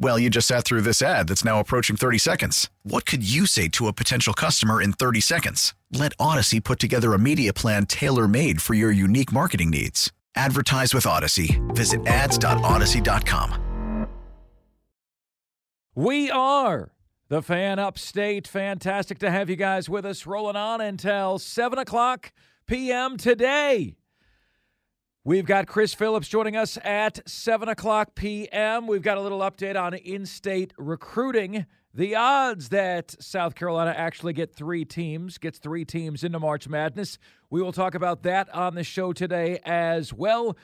Well, you just sat through this ad that's now approaching 30 seconds. What could you say to a potential customer in 30 seconds? Let Odyssey put together a media plan tailor made for your unique marketing needs. Advertise with Odyssey. Visit ads.odyssey.com. We are the fan upstate. Fantastic to have you guys with us rolling on until 7 o'clock p.m. today. We've got Chris Phillips joining us at 7 o'clock p.m. We've got a little update on in state recruiting. The odds that South Carolina actually get three teams, gets three teams into March Madness. We will talk about that on the show today as well.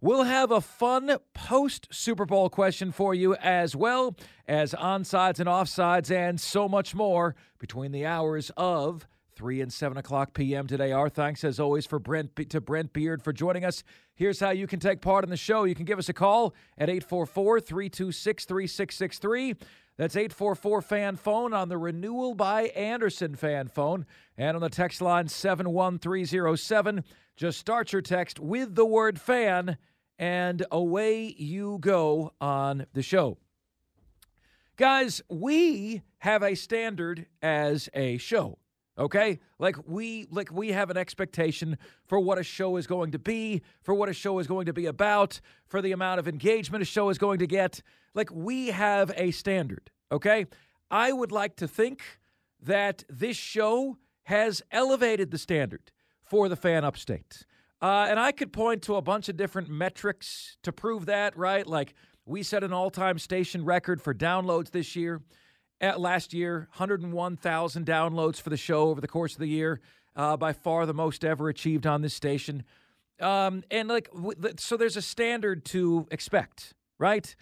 We'll have a fun post Super Bowl question for you as well as onsides and offsides and so much more between the hours of 3 and 7 o'clock p.m. today. Our thanks, as always, for Brent to Brent Beard for joining us. Here's how you can take part in the show. You can give us a call at 844 326 3663. That's 844 fan phone on the Renewal by Andersen fan phone and on the text line 71307. Just start your text with the word fan and away you go on the show. Guys, we have a standard as a show. Okay? Like we like we have an expectation for what a show is going to be, for what a show is going to be about, for the amount of engagement a show is going to get. Like we have a standard, okay? I would like to think that this show has elevated the standard for the fan upstate. Uh, and I could point to a bunch of different metrics to prove that, right? Like we set an all time station record for downloads this year. At last year, 101,000 downloads for the show over the course of the year, uh, by far the most ever achieved on this station. Um, and like, so there's a standard to expect, right?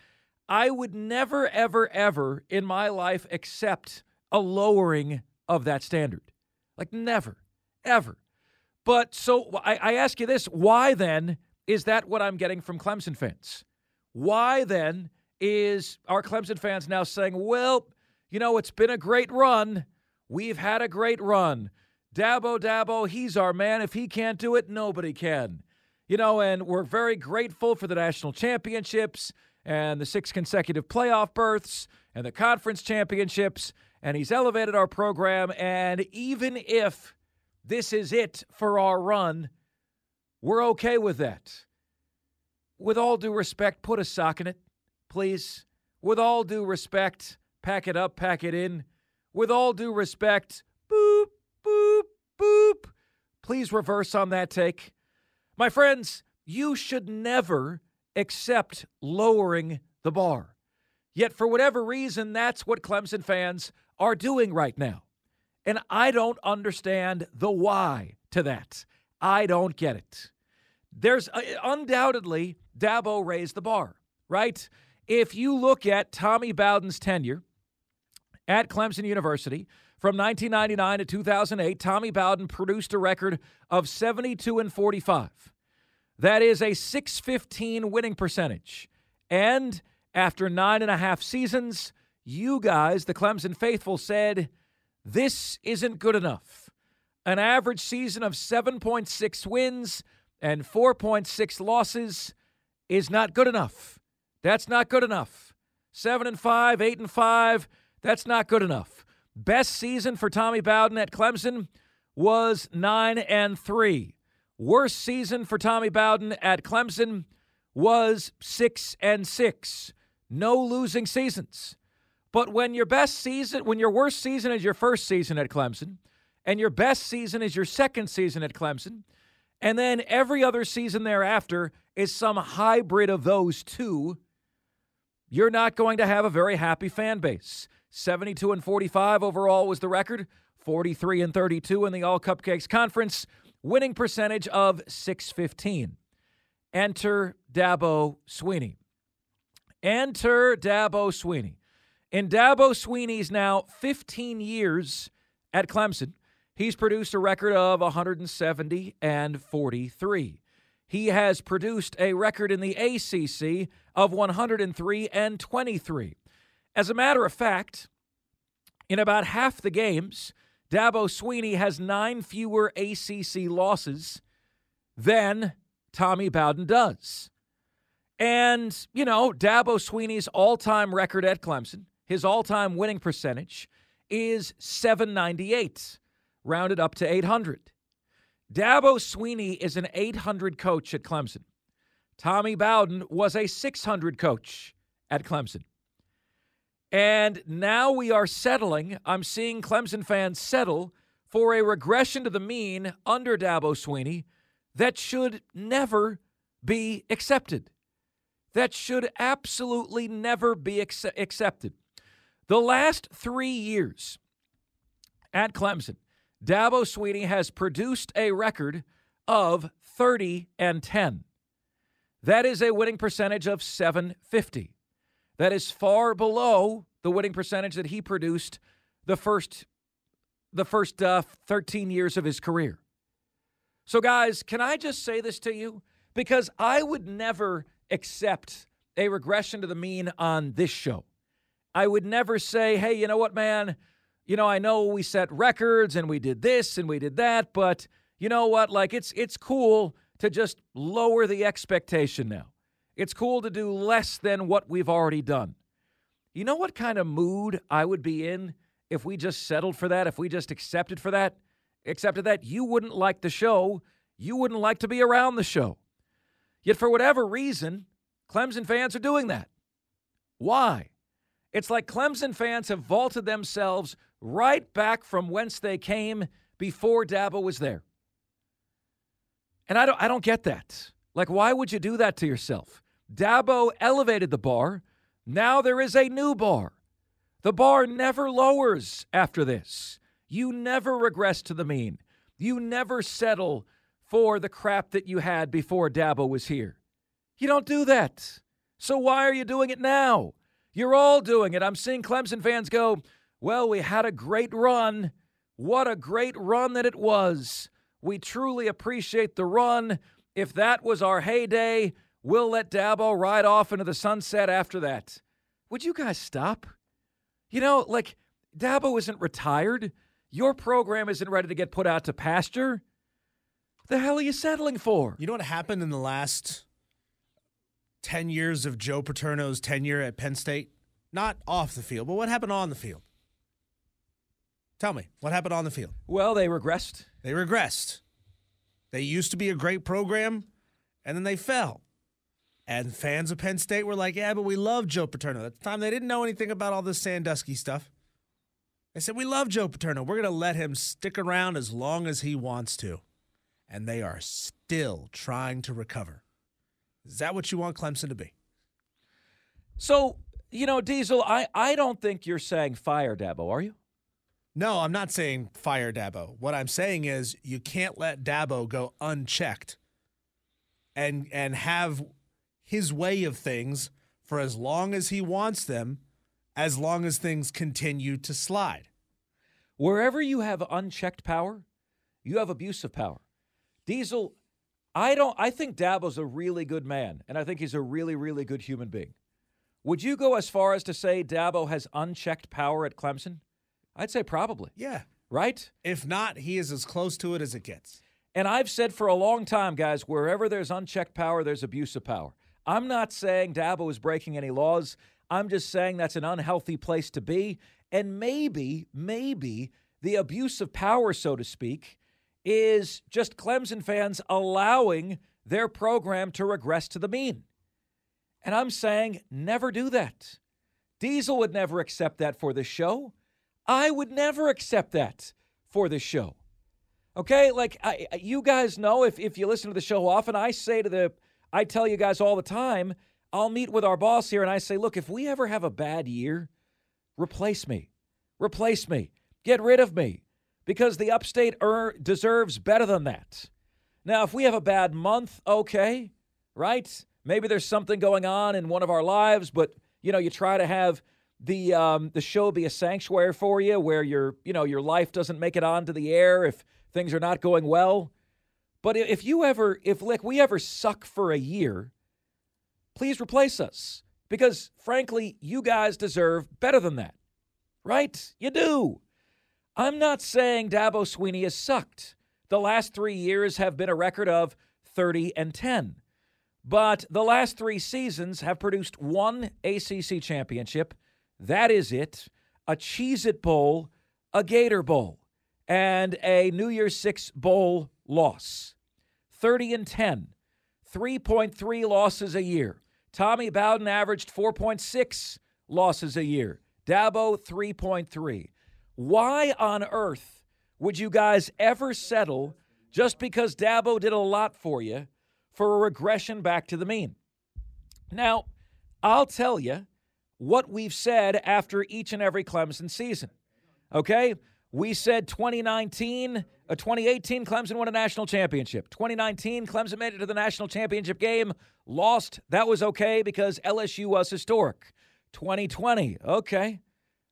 I would never, ever, ever in my life accept a lowering of that standard. Like, never, ever. But so I, I ask you this why then is that what I'm getting from Clemson fans? Why then is our Clemson fans now saying, well, you know, it's been a great run. We've had a great run. Dabo, Dabo, he's our man. If he can't do it, nobody can. You know, and we're very grateful for the national championships and the six consecutive playoff berths and the conference championships. And he's elevated our program. And even if this is it for our run, we're okay with that. With all due respect, put a sock in it, please. With all due respect, pack it up, pack it in. With all due respect, boop, boop, boop. Please reverse on that take. My friends, you should never accept lowering the bar. Yet, for whatever reason, that's what Clemson fans are doing right now. And I don't understand the why to that. I don't get it. There's uh, undoubtedly Dabo raised the bar, right? If you look at Tommy Bowden's tenure, at Clemson University. From 1999 to 2008, Tommy Bowden produced a record of 72 and 45. That is a 615 winning percentage. And after nine and a half seasons, you guys, the Clemson faithful, said, This isn't good enough. An average season of 7.6 wins and 4.6 losses is not good enough. That's not good enough. 7 and 5, 8 and 5, that's not good enough. Best season for Tommy Bowden at Clemson was 9 and 3. Worst season for Tommy Bowden at Clemson was 6 and 6. No losing seasons. But when your best season, when your worst season is your first season at Clemson, and your best season is your second season at Clemson, and then every other season thereafter is some hybrid of those two, you're not going to have a very happy fan base. 72 and 45 overall was the record, 43 and 32 in the All Cupcakes Conference, winning percentage of 615. Enter Dabo Swinney. Enter Dabo Swinney. In Dabo Swinney's now 15 years at Clemson, he's produced a record of 170 and 43. He has produced a record in the ACC of 103 and 23. As a matter of fact, in about half the games, Dabo Swinney has nine fewer ACC losses than Tommy Bowden does. And, you know, Dabo Swinney's all time record at Clemson, his all time winning percentage is 798, rounded up to 800. Dabo Swinney is an 800 coach at Clemson. Tommy Bowden was a 600 coach at Clemson. And now we are settling. I'm seeing Clemson fans settle for a regression to the mean under Dabo Swinney that should never be accepted. That should absolutely never be accepted. The last three years at Clemson, Dabo Swinney has produced a record of 30 and 10. That is a winning percentage of 750. That is far below the winning percentage that he produced the first the first uh, 13 years of his career. So guys, can I just say this to you because I would never accept a regression to the mean on this show. I would never say, "Hey, you know what, man? You know, I know we set records and we did this and we did that, but you know what? Like it's it's cool to just lower the expectation now. It's cool to do less than what we've already done. You know what kind of mood I would be in if we just settled for that, if we just accepted for that, accepted that? You wouldn't like the show. You wouldn't like to be around the show. Yet for whatever reason, Clemson fans are doing that. Why? It's like Clemson fans have vaulted themselves right back from whence they came before Dabo was there. And I don't I don't get that. Like why would you do that to yourself? Dabo elevated the bar. Now there is a new bar. The bar never lowers after this. You never regress to the mean. You never settle for the crap that you had before Dabo was here. You don't do that. So why are you doing it now? You're all doing it. I'm seeing Clemson fans go, well, we had a great run. What a great run that it was. We truly appreciate the run. If that was our heyday, We'll let Dabo ride off into the sunset after that. Would you guys stop? You know, like Dabo isn't retired. Your program isn't ready to get put out to pasture. The hell are you settling for? You know what happened in the last 10 years of Joe Paterno's tenure at Penn State? Not off the field, but what happened on the field? Tell me, what happened on the field? Well, they regressed. They regressed. They used to be a great program, and then they fell. And fans of Penn State were like, yeah, but we love Joe Paterno. At the time, they didn't know anything about all this Sandusky stuff. They said, we love Joe Paterno. We're going to let him stick around as long as he wants to. And they are still trying to recover. Is that what you want Clemson to be? So, you know, Diesel, I, I don't think you're saying fire Dabo, are you? No, I'm not saying fire Dabo. What I'm saying is you can't let Dabo go unchecked and and have his way of things for as long as he wants them, as long as things continue to slide. Wherever you have unchecked power, you have abuse of power. Diesel, I don't I think Dabo's a really good man, and I think he's a really, really good human being. Would you go as far as to say Dabo has unchecked power at Clemson? I'd say probably. Yeah. Right? If not, he is as close to it as it gets. And I've said for a long time, guys, wherever there's unchecked power, there's abuse of power. I'm not saying Dabo is breaking any laws. I'm just saying that's an unhealthy place to be. And maybe, maybe the abuse of power, so to speak, is just Clemson fans allowing their program to regress to the mean. And I'm saying never do that. Diesel would never accept that for the show. I would never accept that for the show. Okay, like I, you guys know, if, if you listen to the show often, I say to the I tell you guys all the time, I'll meet with our boss here and I say, look, if we ever have a bad year, replace me. Replace me. Get rid of me because the upstate er- deserves better than that. Now, if we have a bad month, okay, right? Maybe there's something going on in one of our lives, but you know, you try to have the um, the show be a sanctuary for you, where your you know your life doesn't make it onto the air if things are not going well. But if you ever, if like we ever suck for a year, please replace us because frankly, you guys deserve better than that, right? You do. I'm not saying Dabo Swinney has sucked. The last three years have been a record of 30 and 10. But the last three seasons have produced one ACC championship. That is it. A Cheez It Bowl, a Gator Bowl, and a New Year's Six Bowl loss. 30 and 10, 3.3 losses a year. Tommy Bowden averaged 4.6 losses a year. Dabo, 3.3. Why on earth would you guys ever settle just because Dabo did a lot for you for a regression back to the mean. Now, I'll tell you what we've said after each and every Clemson season. Okay? We said 2019, uh, 2018, Clemson won a national championship. 2019, Clemson made it to the national championship game, lost. That was okay because LSU was historic. 2020, okay.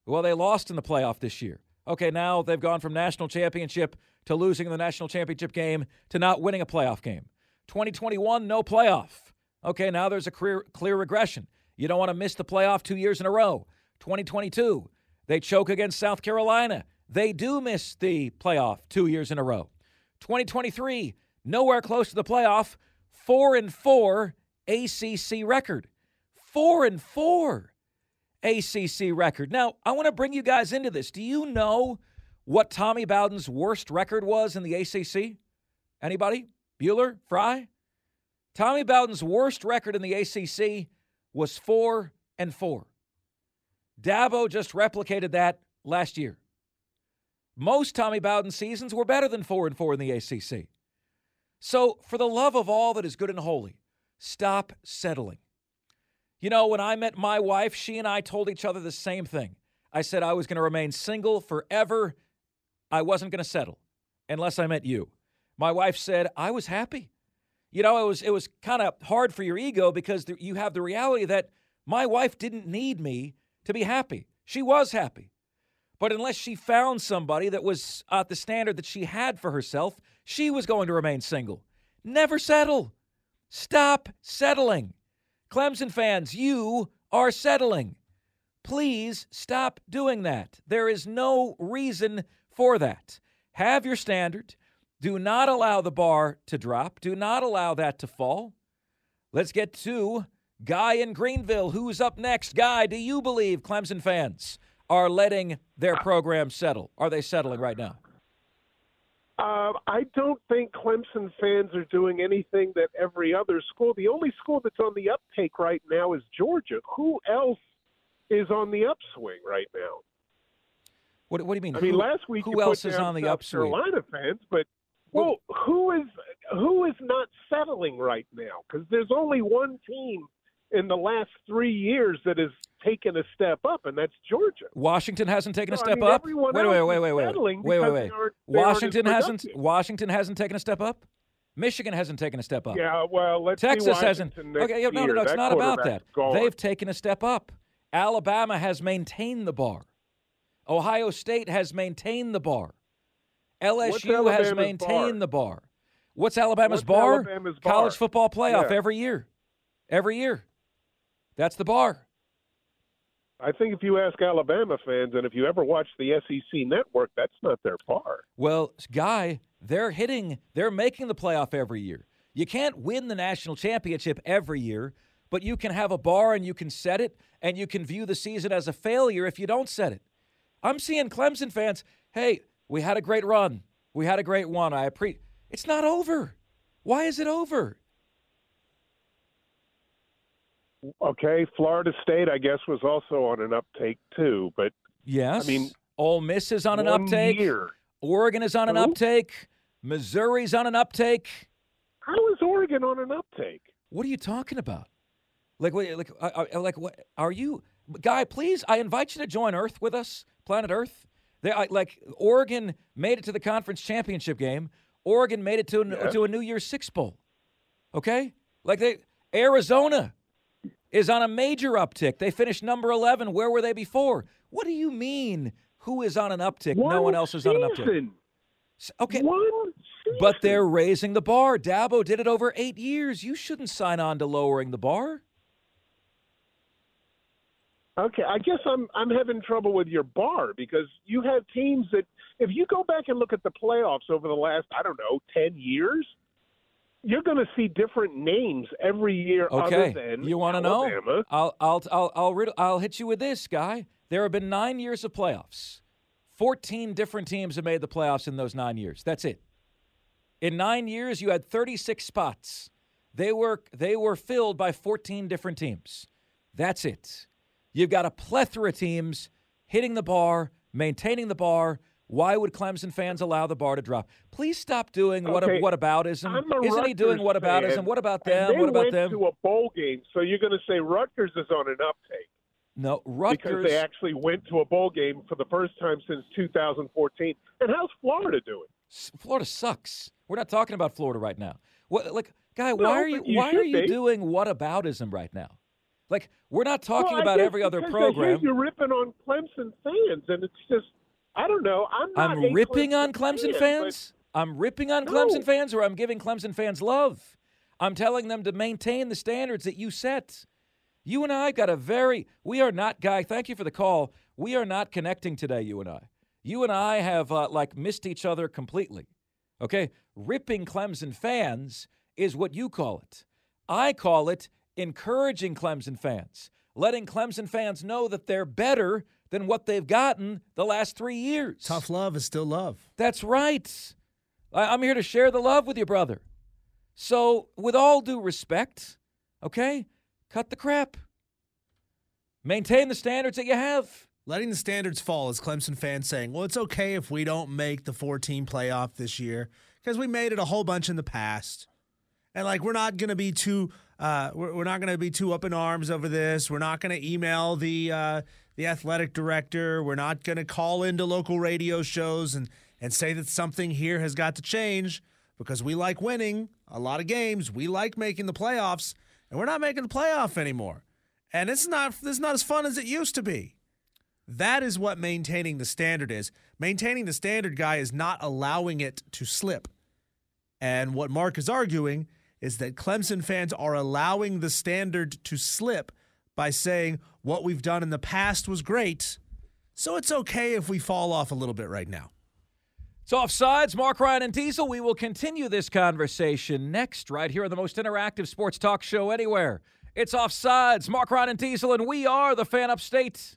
Well, they lost in the playoff this year. Okay, now they've gone from national championship to losing the national championship game to not winning a playoff game. 2021, no playoff. Okay, now there's a clear, clear regression. You don't want to miss the playoff two years in a row. 2022, they choke against South Carolina. They do miss the playoff two years in a row. 2023, nowhere close to the playoff. Four and four ACC record. Four and four ACC record. Now, I want to bring you guys into this. Do you know what Tommy Bowden's worst record was in the ACC? Anybody? Bueller? Fry? Tommy Bowden's worst record in the ACC was 4 and 4. Dabo just replicated that last year. Most Tommy Bowden seasons were better than 4 and 4 in the ACC. So, for the love of all that is good and holy, stop settling. You know, when I met my wife, she and I told each other the same thing. I said I was going to remain single forever. I wasn't going to settle unless I met you. My wife said I was happy. You know, it was it was kind of hard for your ego because you have the reality that my wife didn't need me to be happy. She was happy. But unless she found somebody that was at the standard that she had for herself, she was going to remain single. Never settle. Stop settling. Clemson fans, you are settling. Please stop doing that. There is no reason for that. Have your standard. Do not allow the bar to drop. Do not allow that to fall. Let's get to Guy in Greenville. Who's up next? Guy, do you believe Clemson fans are letting their program settle? Are they settling right now? Uh, I don't think Clemson fans are doing anything that every other school. The only school that's on the uptake right now is Georgia. Who else is on the upswing right now? What, what do you mean? I mean, last week who else is on the South upswing? Carolina fans, but well, who is who is not settling right now? Because there's only one team in the last three years that has taken a step up, and that's Georgia. Washington hasn't taken No, a I step mean, up. Wait, wait, wait, wait, wait, wait, wait, wait. they aren't- they aren't as Washington hasn't. Washington hasn't taken a step up. Michigan hasn't taken a step up. Yeah, well, let's see Texas hasn't. Okay, yeah, no, no, no. It's That not about that. gone. They've taken a step up. Alabama has maintained the bar. Ohio State has maintained the bar. LSU has maintained bar? the bar. What's Alabama's What's bar? Alabama's bar? College football playoff Yeah. every year. Every year. That's the bar. I think if you ask Alabama fans, and if you ever watch the SEC network, that's not their bar. Well, Guy, they're hitting, they're making the playoff every year. You can't win the national championship every year, but you can have a bar and you can set it, and you can view the season as a failure if you don't set it. I'm seeing Clemson fans, hey, we had a great run. We had a great one. I appreciate It's not over. Why is it over? Okay, Florida State, I guess, was also on an uptake too, but Yes. I mean, Ole Miss is on an uptake. year. Oregon is on an Who? uptake. Missouri's on an uptake. How is Oregon on an uptake? What are you talking about? Like, what, like, uh, uh, like, what are you, guy? Please, I invite you to join Earth with us, planet Earth. They I, like Oregon made it to the conference championship game. Oregon made it to a, to a New Year's Six bowl. Okay, like they Arizona is on a major uptick. They finished number eleven. Where were they before? What do you mean? Who is on an uptick? no one else is on an uptick. Okay, One but they're raising the bar. Dabo did it over eight years. You shouldn't sign on to lowering the bar. Okay, I guess I'm I'm having trouble with your bar because you have teams that if you go back and look at the playoffs over the last I don't know ten years, you're going to see different names every year. Okay, other than you want to know? I'll I'll I'll I'll, rid- I'll hit you with this guy. There have been nine years of playoffs. Fourteen different teams have made the playoffs in those nine years. That's it. In nine years, you had 36 spots. They were they were filled by 14 different teams. That's it. You've got a plethora of teams hitting the bar, maintaining the bar. Why would Clemson fans allow the bar to drop? Please stop doing what Okay, what aboutism. Isn't he doing Rutgers what aboutism? fan, What about them? What about went them? To a bowl game, so you're going to say Rutgers is on an uptake No, because Rutgers. they actually went to a bowl game for the first time since 2014. And how's Florida doing? Florida sucks. We're not talking about Florida right now. What, like, guy, No, why are you you why are you be. doing whataboutism right now? Like, we're not talking Well, about every other because program. You're ripping on Clemson fans, and it's just I don't know. I'm not I'm ripping on fan, Clemson but- fans. I'm ripping on No. Clemson fans, or I'm giving Clemson fans love. I'm telling them to maintain the standards that you set. You and I got a very. We are not, guy. Thank you for the call. We are not connecting today. You and I. You and I have uh, like missed each other completely. Okay, ripping Clemson fans is what you call it. I call it encouraging Clemson fans, letting Clemson fans know that they're better than what they've gotten the last three years. Tough love is still love. That's right. I'm here to share the love with you, brother. So, with all due respect, okay, cut the crap. Maintain the standards that you have. Letting the standards fall is Clemson fans saying, well, it's okay if we don't make the 14 playoff this year because we made it a whole bunch in the past. And like, we're not going to be too, uh, we're, we're not going to be too up in arms over this. We're not going to email the, uh, the athletic director. We're not going to call into local radio shows and, and say that something here has got to change because we like winning a lot of games. We like making the playoffs, and we're not making the playoff anymore. And it's not, it's not as fun as it used to be. That is what maintaining the standard is. Maintaining the standard guy is not allowing it to slip. And what Mark is arguing is that Clemson fans are allowing the standard to slip by saying what we've done in the past was great. So it's okay if we fall off a little bit right now. It's offsides. Mark Ryan and Diesel. We will continue this conversation next, right here on the most interactive sports talk show anywhere. It's offsides. Mark Ryan and Diesel, and we are the fan upstate.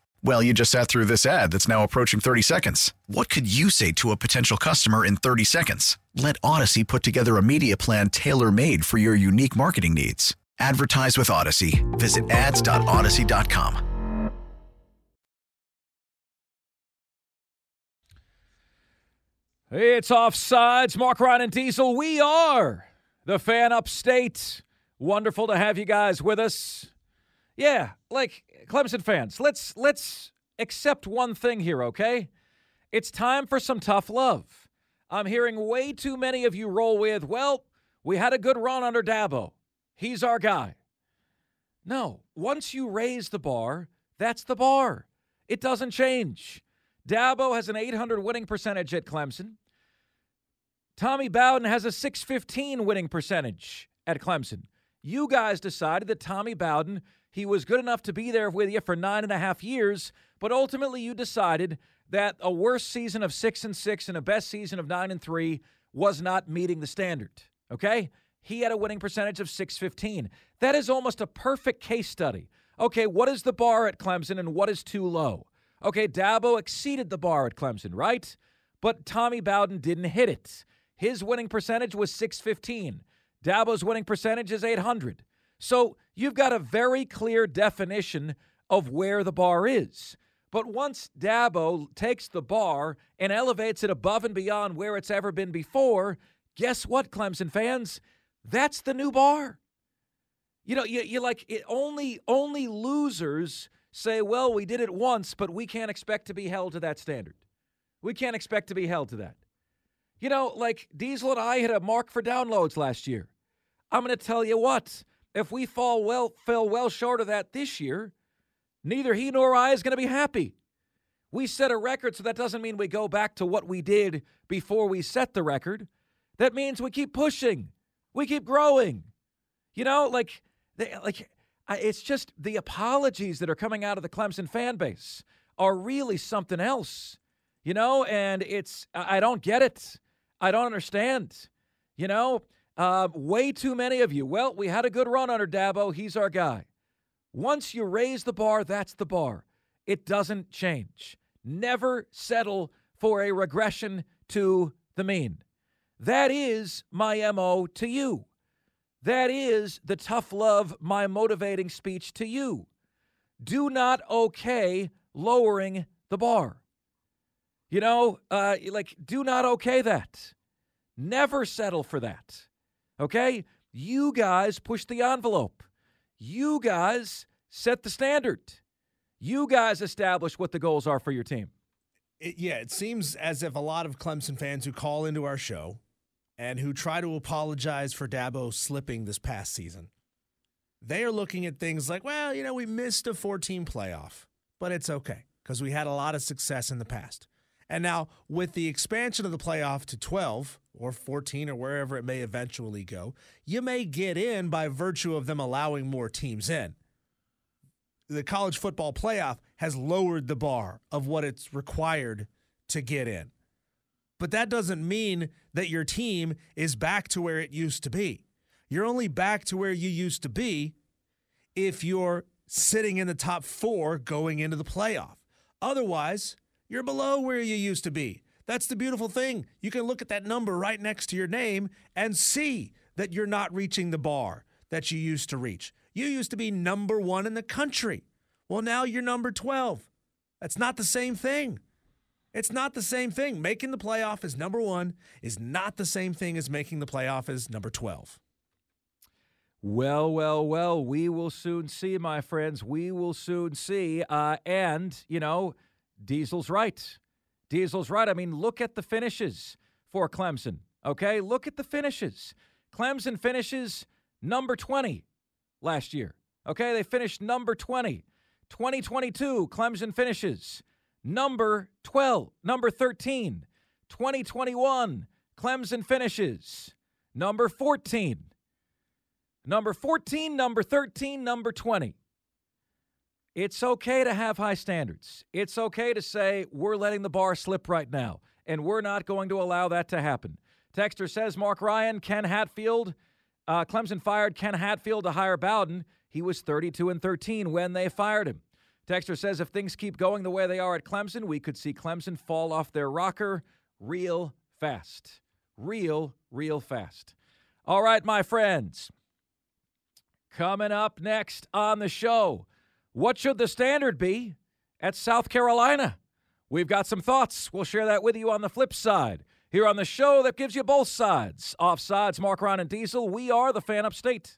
Well, you just sat through this ad that's now approaching 30 seconds. What could you say to a potential customer in 30 seconds? Let Odyssey put together a media plan tailor made for your unique marketing needs. Advertise with Odyssey. Visit ads.odyssey.com. It's offsides. Mark Ryan and Diesel. We are the fan upstate. Wonderful to have you guys with us. Yeah, like Clemson fans, let's let's accept one thing here, okay? It's time for some tough love. I'm hearing way too many of you roll with, well, we had a good run under Dabo. He's our guy. No, once you raise the bar, that's the bar. It doesn't change. Dabo has an 800 winning percentage at Clemson. Tommy Bowden has a 615 winning percentage at Clemson. You guys decided that Tommy Bowden, he was good enough to be there with you for nine and a half years, but ultimately you decided that a worst season of six and six and a best season of nine and three was not meeting the standard. Okay? He had a winning percentage of 615. That is almost a perfect case study. Okay, what is the bar at Clemson and what is too low? Okay, Dabo exceeded the bar at Clemson, right? But Tommy Bowden didn't hit it. His winning percentage was 615. Dabo's winning percentage is 800. So you've got a very clear definition of where the bar is. But once Dabo takes the bar and elevates it above and beyond where it's ever been before, guess what, Clemson fans? That's the new bar. You know, you, you like it only only losers say, well, we did it once, but we can't expect to be held to that standard. We can't expect to be held to that. You know, like Diesel and I hit a mark for downloads last year. I'm going to tell you what, if we fall well fell well short of that this year, neither he nor I is going to be happy. We set a record, so that doesn't mean we go back to what we did before we set the record. That means we keep pushing, we keep growing. You know, like, they, like it's just the apologies that are coming out of the Clemson fan base are really something else. You know, and it's I don't get it. I don't understand. You know, uh, way too many of you. Well, we had a good run under Dabo. He's our guy. Once you raise the bar, that's the bar. It doesn't change. Never settle for a regression to the mean. That is my MO to you. That is the tough love, my motivating speech to you. Do not okay lowering the bar. You know, uh, like, do not okay that. Never settle for that. Okay? You guys push the envelope. You guys set the standard. You guys establish what the goals are for your team. It, yeah, it seems as if a lot of Clemson fans who call into our show and who try to apologize for Dabo slipping this past season, they are looking at things like, well, you know, we missed a 14 playoff, but it's okay because we had a lot of success in the past. And now, with the expansion of the playoff to 12 or 14 or wherever it may eventually go, you may get in by virtue of them allowing more teams in. The college football playoff has lowered the bar of what it's required to get in. But that doesn't mean that your team is back to where it used to be. You're only back to where you used to be if you're sitting in the top four going into the playoff. Otherwise, you're below where you used to be. That's the beautiful thing. You can look at that number right next to your name and see that you're not reaching the bar that you used to reach. You used to be number one in the country. Well, now you're number 12. That's not the same thing. It's not the same thing. Making the playoff as number one is not the same thing as making the playoff as number 12. Well, well, well, we will soon see, my friends. We will soon see. Uh, and, you know, Diesel's right. Diesel's right. I mean, look at the finishes for Clemson. Okay, look at the finishes. Clemson finishes number 20 last year. Okay, they finished number 20. 2022, Clemson finishes number 12, number 13. 2021, Clemson finishes number 14. Number 14, number 13, number 20. It's okay to have high standards. It's okay to say we're letting the bar slip right now, and we're not going to allow that to happen. Texter says Mark Ryan, Ken Hatfield, uh, Clemson fired Ken Hatfield to hire Bowden. He was 32 and 13 when they fired him. Texter says if things keep going the way they are at Clemson, we could see Clemson fall off their rocker real fast. Real, real fast. All right, my friends. Coming up next on the show. What should the standard be at South Carolina? We've got some thoughts. We'll share that with you on the flip side. Here on the show that gives you both sides. Offsides, Mark Ryan and Diesel. We are the fan upstate.